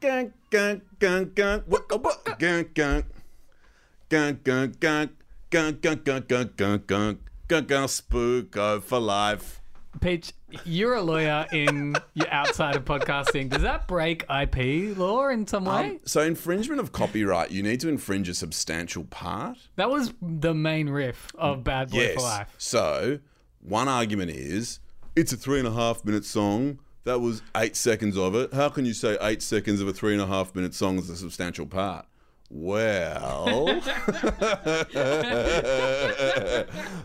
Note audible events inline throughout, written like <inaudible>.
Gang, gang, gang, gang, gang, gang, gang, gang, gang, gang, gang. Gang, gang, gang, gang, wicka, wicka, gang, gang. Gang, gang, gang, gang, gang, gang, gang, gang, gang, gang, gang, spooko for life. Peach, you're a lawyer in your outside of podcasting. Does that break IP law in some way? Um, so infringement of copyright, you need to infringe a substantial part. that was the main riff of Bad Boy Yes. for Life. So one argument is it's a three and a half minute song. That was eight seconds of it. How can you say eight seconds of a three and a half minute song is a substantial part? Well, <laughs>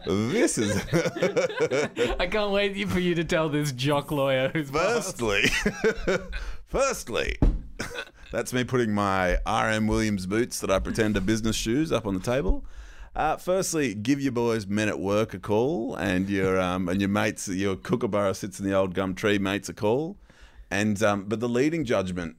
this is <laughs> I can't wait for you to tell this jock lawyer who's firstly, <laughs> firstly, that's me putting my R.M. Williams boots that I pretend are business shoes up on the table. Uh, firstly, give your boys men at work a call, and your um, and your mates, your kookaburra sits in the old gum tree mates a call, and um, but the leading judgment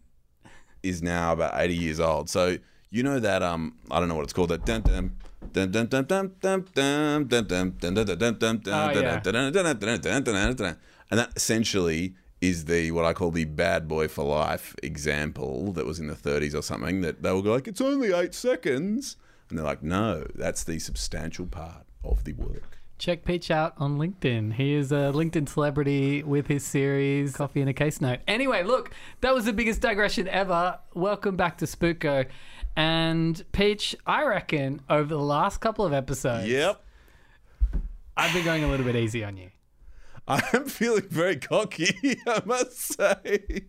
is now about eighty years old. So you know that um, I don't know what it's called. That dun dun dun dun dun dun dun dun dun dun dun dun dun dun Oh, yeah. dun and that essentially is the what I call the bad boy for life example that was in the 30s or something that they will go like it's only eight seconds and they're like no that's the substantial part of the work Check Peach out on LinkedIn. He is a LinkedIn celebrity with his series Coffee and a Case Note. Anyway, look, that was the biggest digression ever. Welcome back to Spooko. And Peach, I reckon over the last couple of episodes, yep I've been going a little bit easy on you. <laughs> I am feeling very cocky <laughs> I must say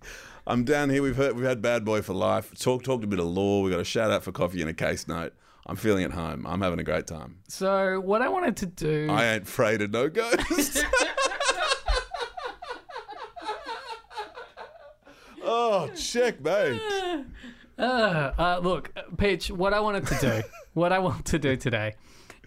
I'm down here we've heard we've had bad boy for life talk talked a bit of law we got a shout out for coffee and a case note I'm feeling at home I'm having a great time So, what I wanted to do. I ain't afraid of no ghosts <laughs> Oh, checkmate. Uh, uh, look, Peach, what I wanted to do, <laughs> what I want to do today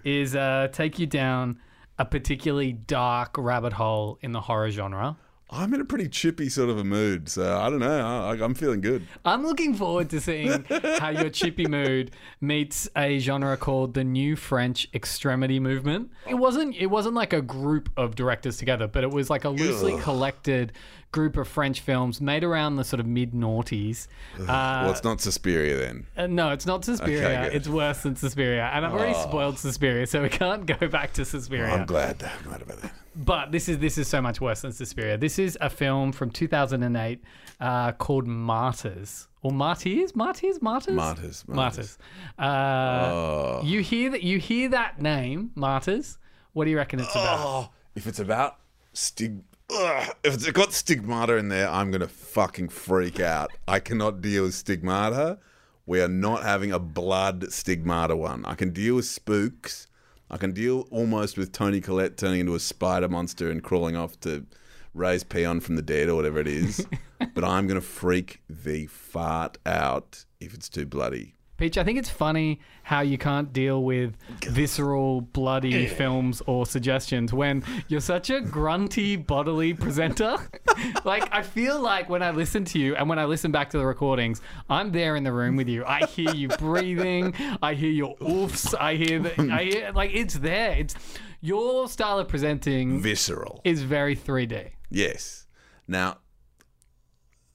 is uh, take you down a particularly dark rabbit hole in the horror genre. I'm in a pretty chippy sort of a mood, so I don't know. I, I'm feeling good. I'm looking forward to seeing <laughs> how your chippy mood meets a genre called the New French Extremity Movement. It wasn't it wasn't like a group of directors together, but it was like a loosely Ugh. collected group of French films made around the sort of mid noughties. Uh, well, it's not Suspiria then. Uh, no, it's not Suspiria. good. it's worse than Suspiria. And I've already spoiled Suspiria, so we can't go back to Suspiria. I'm glad. I'm glad about that. But this is this is so much worse than Suspiria. This is a film from 2008 uh, called Martyrs. Or Martyrs? Martyrs? Martyrs? Martyrs, Martyrs. martyrs. Uh, Oh. You hear that? You hear that name, Martyrs? What do you reckon it's about? Oh, if it's about stig, ugh, if it's got stigmata in there, I'm gonna fucking freak out. I cannot deal with stigmata. We are not having a blood stigmata one. I can deal with spooks. I can deal almost with Toni Collette turning into a spider monster and crawling off to raise peon from the dead or whatever it is. <laughs> but I'm gonna freak the fart out if it's too bloody. Peach, I think it's funny how you can't deal with visceral, bloody films or suggestions when you're such a grunty, bodily presenter. <laughs> like, I feel like when I listen to you and when I listen back to the recordings, I'm there in the room with you. I hear you <laughs> breathing. I hear your oofs. I hear the, I hear, <laughs> like, it's there. It's your style of presenting Visceral. is very 3D. Yes. Now,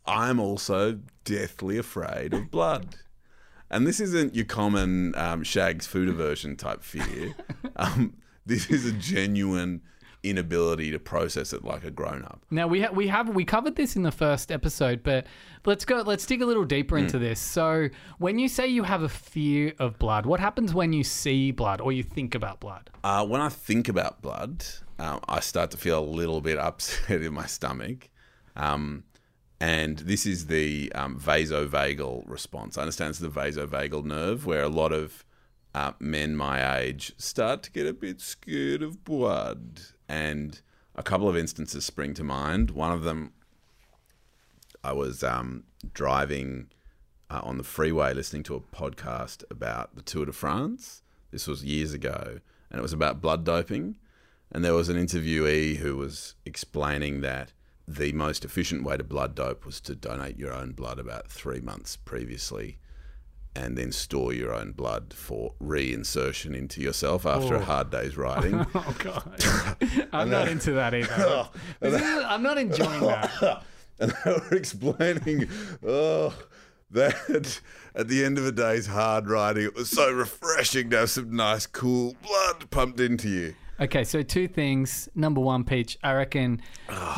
I'm also deathly afraid of blood. And this isn't your common um, Shag's food aversion type fear. <laughs> Um, this is a genuine inability to process it like a grown up. Now we ha- we have we covered this in the first episode, but let's go. Let's dig a little deeper into this. So, when you say you have a fear of blood, what happens when you see blood or you think about blood? Uh, when I think about blood, um, I start to feel a little bit <laughs> upset in my stomach. Um, and this is the um, vasovagal response. I understand it's the vasovagal nerve where a lot of uh, men my age start to get a bit scared of blood. And a couple of instances spring to mind. One of them, I was um, driving uh, on the freeway listening to a podcast about the Tour de France. This was years ago, and it was about blood doping. And there was an interviewee who was explaining that the most efficient way to blood dope was to donate your own blood about three months previously and then store your own blood for reinsertion into yourself after a oh. hard day's riding. <laughs> Oh god, <laughs> I'm not into that either. <laughs> Oh. Is- I'm not enjoying that. and they were explaining, oh, that at the end of a day's hard riding, it was so refreshing to have some nice, cool blood pumped into you. Okay, so two things. Number one, Peach, I reckon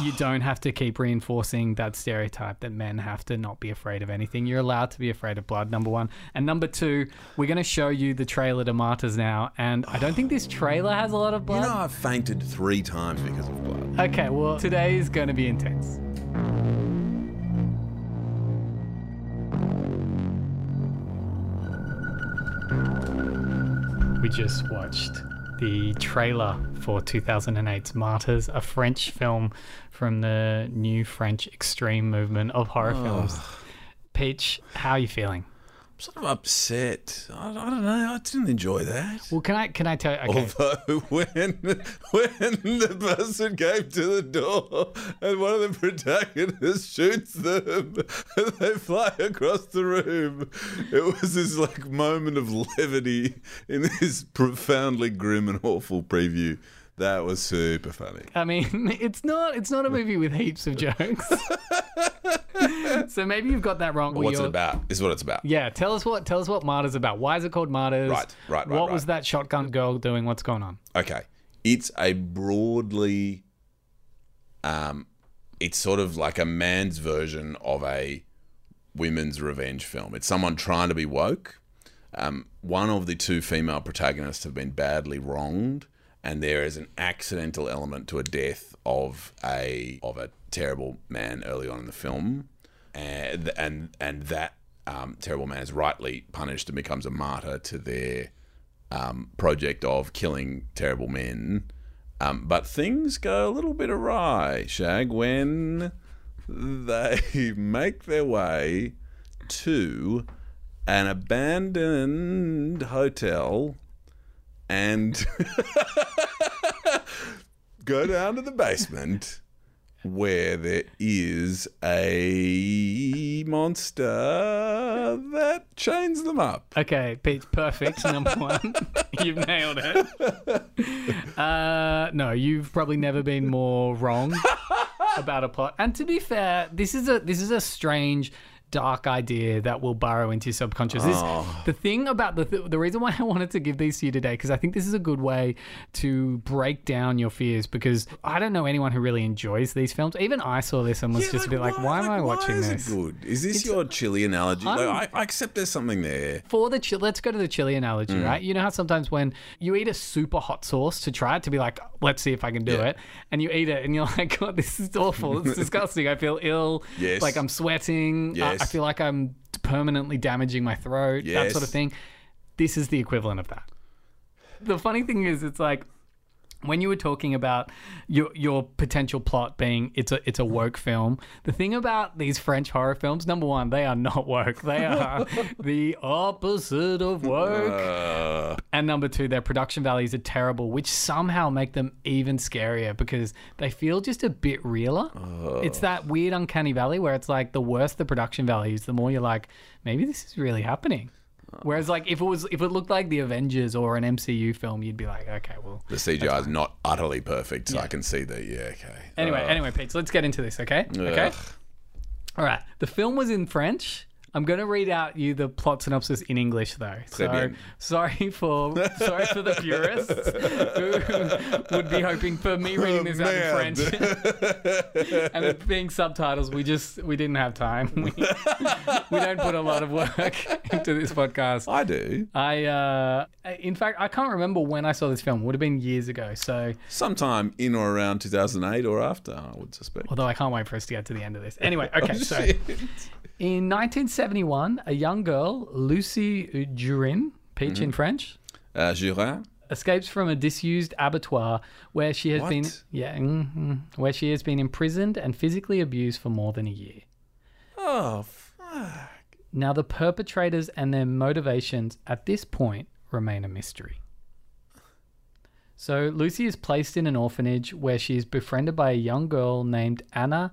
you don't have to keep reinforcing that stereotype that men have to not be afraid of anything. You're allowed to be afraid of blood, number one. And number two, we're going to show you the trailer to Martyrs now. And I don't think this trailer has a lot of blood. You know, I've fainted three times because of blood. Okay, well, today is going to be intense. We just watched the trailer for 2008's Martyrs, a French film from the new French extreme movement of horror films. Peach, how are you feeling? I'm sort of upset. I, I don't know. I didn't enjoy that. Well, can I can I tell you? Okay, Although <laughs> when when the person came to the door and one of the protagonists shoots them and <laughs> they fly across the room, it was this like moment of levity in this <laughs> profoundly grim and awful preview. That was super funny. I mean, <laughs> it's not it's not a movie with heaps of jokes. <laughs> so maybe you've got that wrong. or What's it about? Is what it's about. Yeah, tell us what tell us what Martyrs about. Why is it called Martyrs? Right, right, right, What was that shotgun girl doing? What's going on? Okay. It's a broadly um it's sort of like a man's version of a women's revenge film. It's someone trying to be woke. Um, one of the two female protagonists have been badly wronged, and there is an accidental element to a death of a of a terrible man early on in the film, and and and that um, terrible man is rightly punished and becomes a martyr to their um, project of killing terrible men. Um, but things go a little bit awry, Shag, when they <laughs> make their way to an abandoned hotel and <laughs> go down to the basement where there is a monster that chains them up. Okay, Pete, perfect. Number <laughs> one, <laughs> you've nailed it. Uh, no, you've probably never been more wrong about a plot. And to be fair, this is a this is a strange. Dark idea that will burrow into your subconscious. This, Oh. The thing about the th- the reason why I wanted to give these to you today because I think this is a good way to break down your fears. Because I don't know anyone who really enjoys these films. Even I saw this and was Yeah, just a bit like, why, am I watching is this? It good? Is this your chili analogy? Like, I, I accept there's something there. for the chili, let's go to the chili analogy, Mm. right? You know how sometimes when you eat a super hot sauce to try it to be like, let's see if I can do Yeah. it, and you eat it and you're <laughs> like, God, this is awful. It's disgusting. I feel ill. Yes. Like I'm sweating. Uh, I feel like I'm permanently damaging my throat. That Yes. sort of thing. This is the equivalent of that. The funny thing is, it's like when you were talking about your your potential plot being it's a it's a woke film. The thing about these French horror films, number one, they are not woke. They are <laughs> the opposite of woke. Uh, And number two, their production values are terrible, which somehow make them even scarier because they feel just a bit realer. It's that weird uncanny valley where it's like the worse the production values, the more you're like, maybe this is really happening. Whereas like if it was if it looked like the Avengers or an MCU film, you'd be like, okay, well. the CGI is not utterly perfect, so I can see that. Yeah, okay. Anyway, Uh, anyway, Pete, so let's get into this, okay? Okay. All right. The film was in French. I'm going to read out you the plot synopsis in English though. So sorry for sorry for the purists who would be hoping for me reading this out in French <laughs> and it being subtitles. We just we didn't have time. We, we don't put a lot of work <laughs> into this podcast. I do. I uh in fact I can't remember when I saw this film. It would have been years ago. So Sometime in or around 2008 or after, I would suspect. although I can't wait for us to get to the end of this. Anyway, okay, Oh, so. In 1971, a young girl, Lucy Jurin, Peach Mm-hmm. in French, Uh, Jura? escapes from a disused abattoir where she has been What? yeah, mhm, where she has been imprisoned and physically abused for more than a year. Oh, fuck. Now the perpetrators and their motivations at this point remain a mystery. So Lucy is placed in an orphanage where she is befriended by a young girl named Anna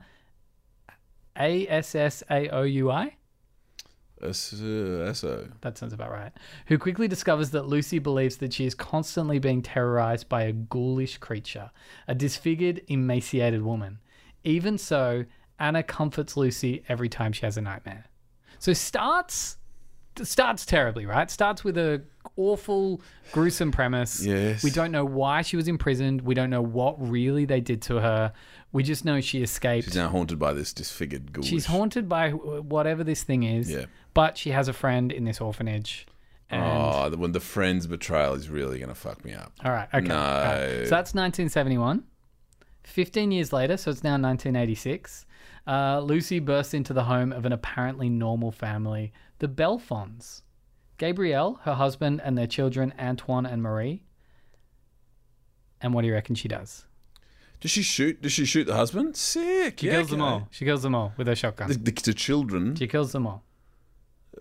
A S S A O U I. Eso. Eso. Uh, that sounds about right. Who quickly discovers that Lucy believes that she is constantly being terrorized by a ghoulish creature, a disfigured, emaciated woman. Even so, Anna comforts Lucy every time she has a nightmare. So starts starts terribly, right? Starts with a awful, gruesome premise. Yes. We don't know why she was imprisoned. We don't know what really they did to her. We just know she escaped. She's now haunted by this disfigured ghoul. She's haunted by whatever this thing is. Yeah. But she has a friend in this orphanage. And Oh, the, when the friend's betrayal is really going to fuck me up. all right, okay. No. all right. So that's 1971. 15 years later, so it's now 1986. Uh, Lucy bursts into the home of an apparently normal family, the Belfonds. Gabrielle, her husband, and their children, Antoine and Marie. And what do you reckon she does? Does she shoot? Does she shoot the husband? Sick. She yeah, kills them all. She kills them all with her shotgun. The, the, the children. She kills them all.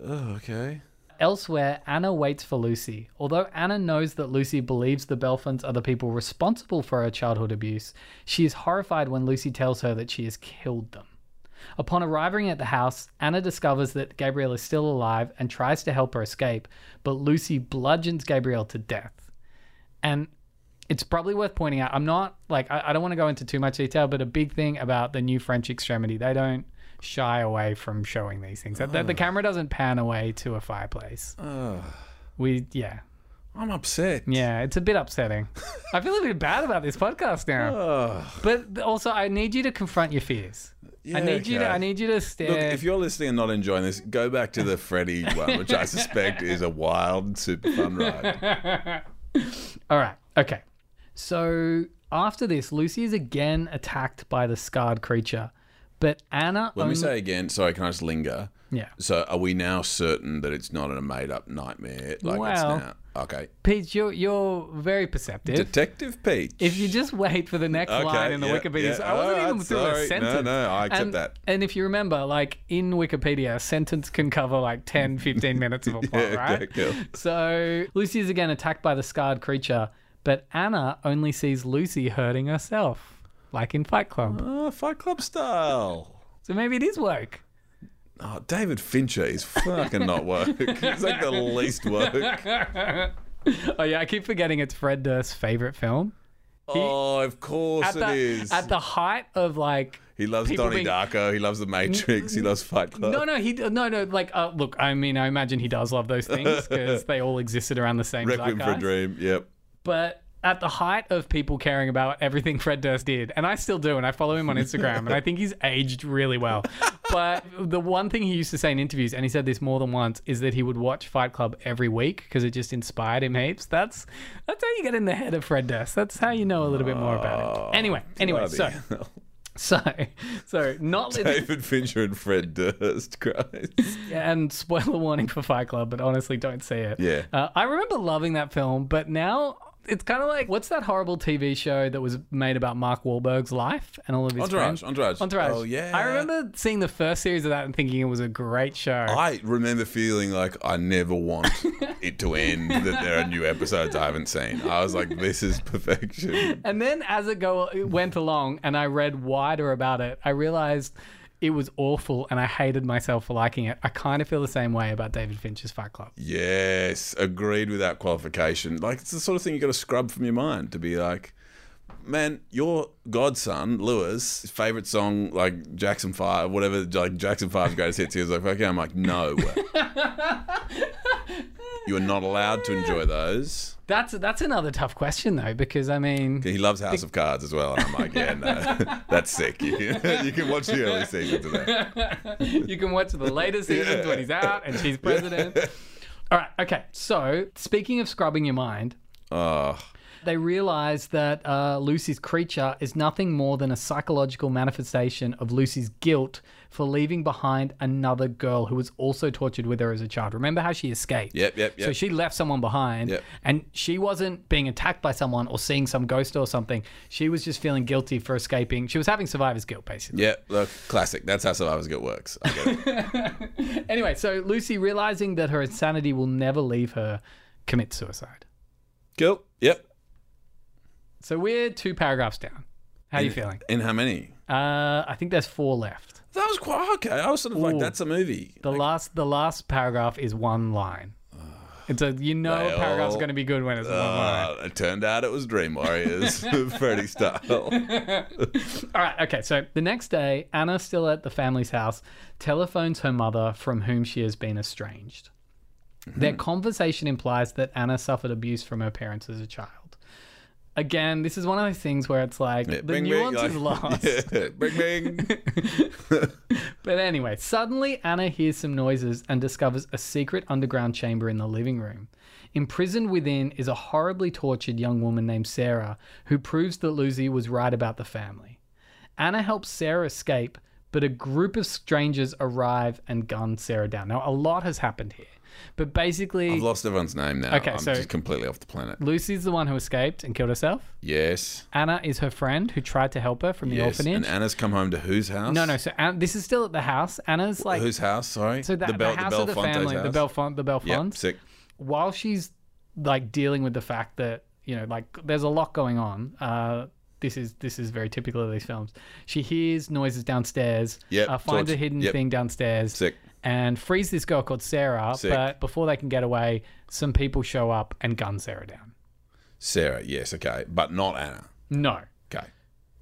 Oh, okay. Elsewhere, Anna waits for Lucy. Although Anna knows that Lucy believes the Belfonds are the people responsible for her childhood abuse, she is horrified when Lucy tells her that she has killed them. Upon arriving at the house, Anna discovers that Gabrielle is still alive and tries to help her escape, but Lucy bludgeons Gabrielle to death. And it's probably worth pointing out, I'm not like, I, I don't want to go into too much detail, but a big thing about the new French extremity, they don't shy away from showing these things. The, the camera doesn't pan away to a fireplace. Oh, We, yeah. I'm upset. Yeah, it's a bit upsetting. I feel a bit bad about this podcast now. But also, I need you to confront your fears. I Yeah, need you to. I need you to stare. Look, if you're listening and not enjoying this, go back to the Freddy one, which I suspect is a wild, super fun ride. <laughs> All right. Okay. So after this, Lucy is again attacked by the scarred creature, but Anna. When only, we say again, sorry, can I just linger? yeah, So, are we now certain that it's not a made-up nightmare? Like Well- it's now okay. Pete, you're you're very perceptive. Detective Peach. if you just wait for the next Okay, line in the yeah, Wikipedia, yeah. I wasn't Alright, even through a sentence. No, no, I accept and, that. And if you remember, like in Wikipedia, a sentence can cover like 10, <laughs> 15 minutes of a plot, Yeah, right? okay, cool. So Lucy is again attacked by the scarred creature, but Anna only sees Lucy hurting herself, like in Fight Club. Oh, Fight Club style. So maybe it is woke. Oh, David Fincher is fucking not woke. <laughs> He's like the least woke. <laughs> Oh yeah, I keep forgetting it's Fred Durst's favorite film. Oh, of course it the, is. at the height of like he loves people Donnie being- Darko. He loves The Matrix. He loves Fight Club. No, no, he no, no. Like, uh, look, I mean, I imagine he does love those things <laughs> because they all existed around the same Requiem for a. Dream. Yep. But at the height of people caring about everything <laughs> Fred Durst did, and I still do, and I follow him on Instagram, and I think he's aged really well. <laughs> But the one thing he used to say in interviews, and he said this more than once, is that he would watch Fight Club every week because it just inspired him heaps. That's that's how you get in the head of Fred Durst. That's how you know a little bit more about him. Anyway, anyway, so so so not <laughs> David Fincher and Fred Durst. Christ. and spoiler warning for Fight Club, but honestly, don't see it. Yeah. Uh, I remember loving that film, but now it's kind of like what's that horrible TV show that was made about Mark Wahlberg's life and all of his Entourage. friends? Entourage. Entourage. Oh yeah. I remember seeing the first series of that and thinking it was a great show. I remember feeling like I never want <laughs> it to end. That there are new episodes I haven't seen. I was like, this is perfection. and then as it go it went along and I read wider about it, I realized it was awful and I hated myself for liking it. I kind of feel the same way about David Fincher's Fight Club. Yes, agreed with that qualification. Like it's the sort of thing you got to scrub from your mind to be like, man, your godson Lewis, favorite song like Jackson Five, whatever, like Jackson Five's greatest hits. He was like, okay, I'm like, no, <laughs> you are not allowed to enjoy those. That's that's another tough question though, because I mean, He loves House of Cards as well, and I'm like, yeah, no, <laughs> that's sick. You can, you can watch the early seasons of that. <laughs> you can watch the later seasons when he's out and she's president. <laughs> All right, okay. So speaking of scrubbing your mind, Oh, they realize that uh, Lucy's creature is nothing more than a psychological manifestation of Lucy's guilt for leaving behind another girl who was also tortured with her as a child. Remember how she escaped? Yep, yep, yep. So she left someone behind, Yep. and she wasn't being attacked by someone or seeing some ghost or something. She was just feeling guilty for escaping. She was having survivor's guilt, basically. yeah, look, classic. That's how Survivor's Guilt works. I get it. <laughs> Anyway, so Lucy, realizing that her insanity will never leave her, commits suicide. Cool. Yep. So we're two paragraphs down. How are you feeling? In how many? Uh, I think there's four left. That was quite okay. I was sort of like, that's a movie. The last, the last paragraph is one line. It's a you know a paragraph's all- going to be good when it's one line. Uh, it turned out it was Dream Warriors, <laughs> <laughs> Freddy style. <laughs> All right, okay. So the next day, Anna, still at the family's house, telephones her mother, from whom she has been estranged. Mm-hmm. Their conversation implies that Anna suffered abuse from her parents as a child. Again, this is one of those things where it's like the Bing, bing, nuance like- is <laughs> lost. Yeah, bing, bing. <laughs> But anyway, suddenly Anna hears some noises and discovers a secret underground chamber in the living room. Imprisoned within is a horribly tortured young woman named Sarah who proves that Lucy was right about the family. Anna helps Sarah escape, but a group of strangers arrive and gun Sarah down. Now, a lot has happened here, but basically, I've lost everyone's name now. Okay, I'm so- just completely off the planet. Lucy's the one who escaped and killed herself. Yes. Anna is her friend who tried to help her from the Yes. orphanage. And Anna's come home to whose house? no, no. So this is still at the house. Anna's like whose house? Sorry. So that, the, house of the family, the house? Belfond, the Yep, sick. while she's like dealing with the fact that you know, like there's a lot going on. Uh, this is this is very typical of these films. She hears noises downstairs. Yeah, uh, finds a hidden yep. thing downstairs. Sick. And frees this girl called Sarah. Sick. But before they can get away, some people show up and gun Sarah down. Sarah, yes, okay. But not Anna. No, Okay.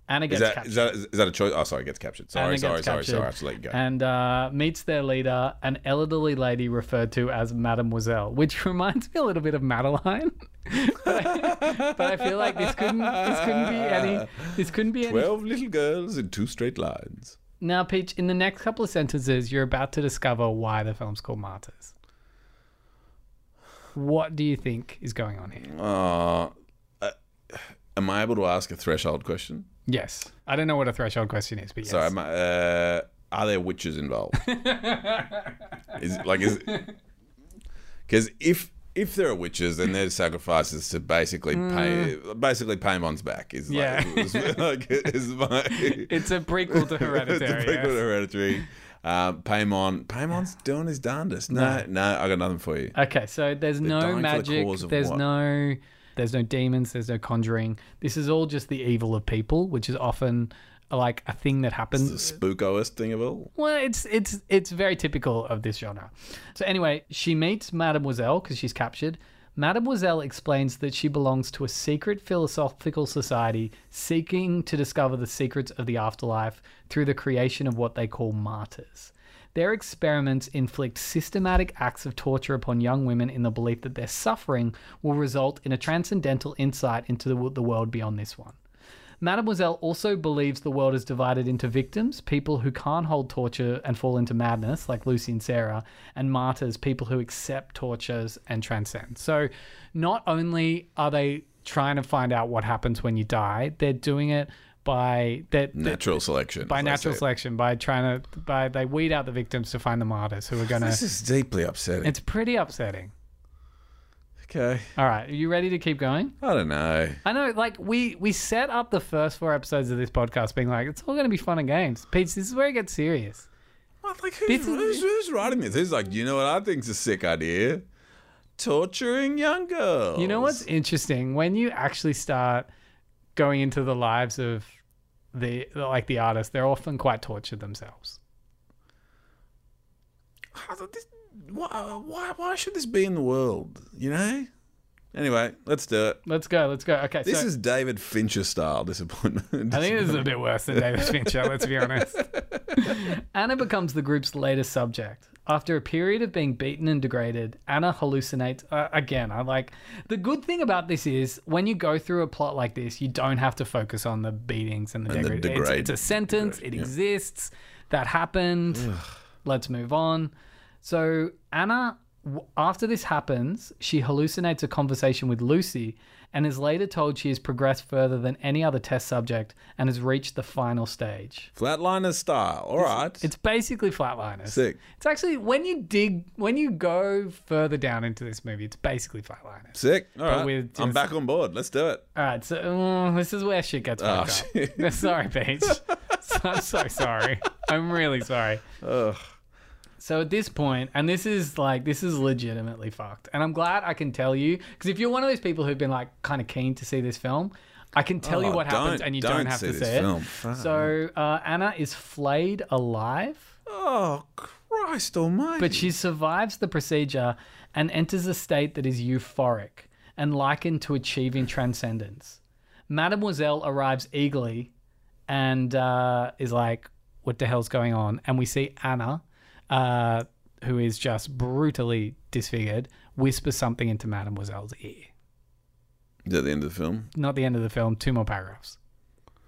Anna Is gets that, captured. is that is that a choice? Oh, sorry, gets captured. Sorry, Anna sorry, sorry, captured sorry. I have to let you go. and uh, meets their leader, an elderly lady referred to as Mademoiselle, which <laughs> reminds me a little bit of Madeline. <laughs> but, I, but I feel like this couldn't this couldn't be any this couldn't be any. Twelve little girls in two straight lines. Now, Peach, in the next couple of sentences, you're about to discover why the film's called Martyrs. What do you think is going on here? Uh, uh, am I able to ask a threshold question? Yes, I don't know what a threshold question is, but yes. So, am I, uh, are there witches involved? <laughs> is like is because if if there are witches, then there's sacrifices to basically pay basically Paimon's back. Is like. Yeah. <laughs> is, like is my <laughs> <laughs> it's a prequel to Hereditary. it's a prequel to Hereditary. Um, Paimon, Paimon's doing his darndest. No, no, I got nothing for you. Okay, so there's dying no for the magic. There's what? no there's no demons, there's no conjuring. This is all just the evil of people, which is often like a thing that happens The happens. spookoest thing of all. Well, it's it's it's very typical of this genre. So anyway, she meets Mademoiselle because she's captured. Mademoiselle explains that she belongs to a secret philosophical society seeking to discover the secrets of the afterlife through the creation of what they call martyrs. Their experiments inflict systematic acts of torture upon young women in the belief that their suffering will result in a transcendental insight into the, the world beyond this one. Mademoiselle also believes the world is divided into victims, people who can't hold torture and fall into madness, like Lucy and Sarah, and martyrs, people who accept tortures and transcend. So, not only are they trying to find out what happens when you die, they're doing it by that Natural selection. by natural selection, by trying to by they weed out the victims to find the martyrs who are gonna. This is deeply upsetting. It's pretty upsetting. Okay. All right, are you ready to keep going? I don't know. I know, like we we set up the first four episodes of this podcast being like, it's all going to be fun and games. Peach, this is where it gets serious. Well, like who's, who's, who's writing this? Who's like, you know what I think's a sick idea? Torturing young girls. You know what's interesting when you actually start going into the lives of the like the artists, they're often quite tortured themselves. This- why, why, why should this be in the world? You know, Anyway, let's do it. Let's go. Let's go. Okay. This so is David Fincher style disappointment. I think this is a bit worse than David Fincher, let's be honest. <laughs> Anna becomes the group's latest subject. After a period of being beaten and degraded, Anna hallucinates. Uh, again, I like. The good thing about this is when you go through a plot like this, you don't have to focus on the beatings and the, And the degrade. It's, degrade- it's a sentence, it exists, that happened. Let's move on. So, Anna, after this happens, she hallucinates a conversation with Lucy and is later told she has progressed further than any other test subject and has reached the final stage. Flatliner style. All right. It's basically flatliners. Sick. It's actually when you dig, when you go further down into this movie, it's basically flatliners. Sick. All right. with I'm back on board. Let's do it. All right, so uh, this is where shit gets Oh, fucked up. <laughs> sorry, Paige. <laughs> <laughs> I'm so sorry. I'm really sorry. Ugh. So at this point, and this is like this is legitimately fucked, and I'm glad I can tell you because if you're one of those people who've been like kind of keen to see this film, I can tell you Oh, what happens, and you don't don't, have to film. it. So uh, Anna is flayed alive, Oh, Christ almighty. but she survives the procedure and enters a state that is euphoric and likened to achieving transcendence. Mademoiselle arrives eagerly and uh, is like, "What the hell's going on?" And we see Anna, uh, who is just brutally disfigured, whisper something into Mademoiselle's ear. Is that the end of the film? Not the end of the film. Two more paragraphs.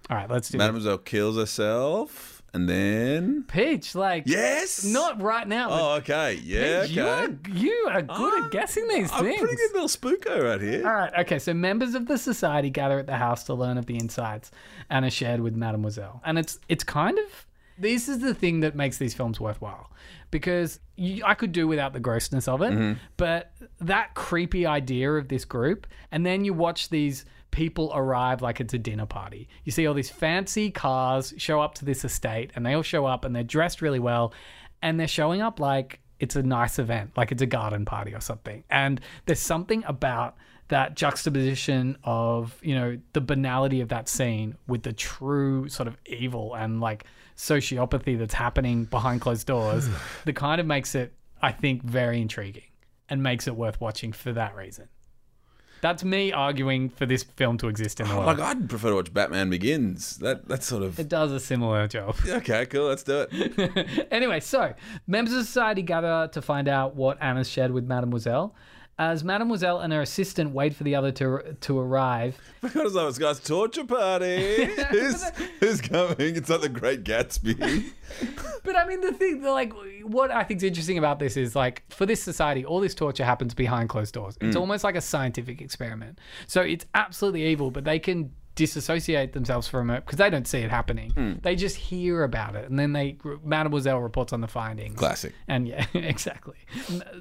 All right, let's do. Mademoiselle kills herself, and then Peach, like, yes, not right now. Oh, okay. Yeah, Peach, you are you are good I'm- at guessing these I'm things. pretty good little spooko right here. All right, okay, so members of the society gather at the house to learn of the insights Anna shared with Mademoiselle. And it's it's kind of this is the thing that makes these films worthwhile because you, I could do without the grossness of it, mm-hmm. but that creepy idea of this group, and then you watch these people arrive like it's a dinner party. You see all these fancy cars show up to this estate, and they all show up and they're dressed really well, and they're showing up like it's a nice event, like it's a garden party or something. And there's something about that juxtaposition of, you know, the banality of that scene with the true sort of evil and like sociopathy that's happening behind closed doors <sighs> that kind of makes it, I think, very intriguing and makes it worth watching for that reason. That's me arguing for this film to exist in the <sighs> world. Like I'd prefer to watch Batman Begins. That that's sort of it does a similar job. <laughs> okay. Cool. Let's do it. <laughs> anyway, so members of society gather to find out what Anna's shared with Mademoiselle. As Mademoiselle and her assistant wait for the other to to arrive, Because I was guy's torture party. <laughs> who's, who's coming? It's like the Great Gatsby. <laughs> but I mean the thing, the, like, what I think's interesting about this is like for this society, all this torture happens behind closed doors. It's mm. almost like a scientific experiment. So it's absolutely evil, but they can disassociate themselves from it because they don't see it happening. Hmm. They just hear about it, and then they Mademoiselle reports on the findings. Classic. And yeah, <laughs> exactly.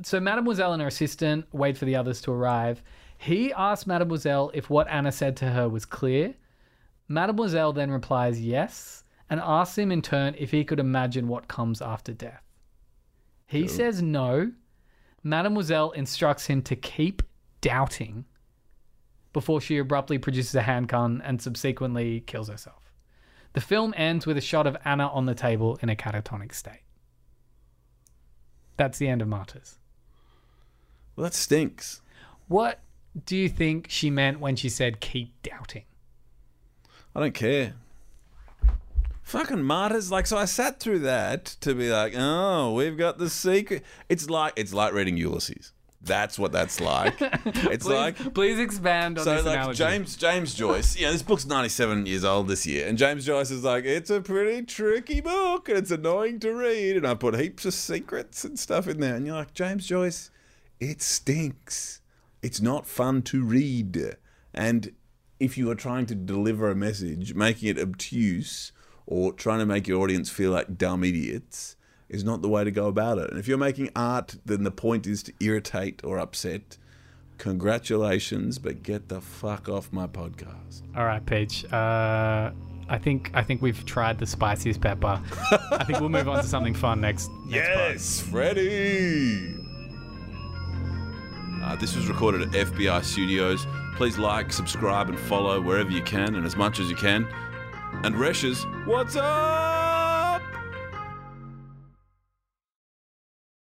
So Mademoiselle and her assistant wait for the others to arrive. He asks Mademoiselle if what Anna said to her was clear. Mademoiselle then replies yes and asks him in turn if he could imagine what comes after death. He says no. Mademoiselle instructs him to keep doubting before she abruptly produces a handgun and subsequently kills herself. The film ends with a shot of Anna on the table in a catatonic state. That's the end of Martyrs. Well, that stinks. What do you think she meant when she said keep doubting? I don't care. Fucking martyrs. Like, so I sat through that to be like, oh, we've got the secret. It's like it's like reading Ulysses. That's what that's like. <laughs> It's Please, like please expand on so this like analogy. James James Joyce, you know, this book's 97 years old this year, and James Joyce is like, it's a pretty tricky book, and it's annoying to read, and I put heaps of secrets and stuff in there, and you're like, James Joyce, it stinks. It's not fun to read, and if you are trying to deliver a message, making it obtuse or trying to make your audience feel like dumb idiots is not the way to go about it. And if you're making art, then the point is to irritate or upset. Congratulations, but get the fuck off my podcast. All right, Peach. Uh, I think I think we've tried the spiciest pepper. I think we'll move on to something fun next. next part. Yes, Freddie. Uh, this was recorded at FBI Studios. Please like, subscribe, and follow wherever you can and as much as you can. And Reshes, what's up?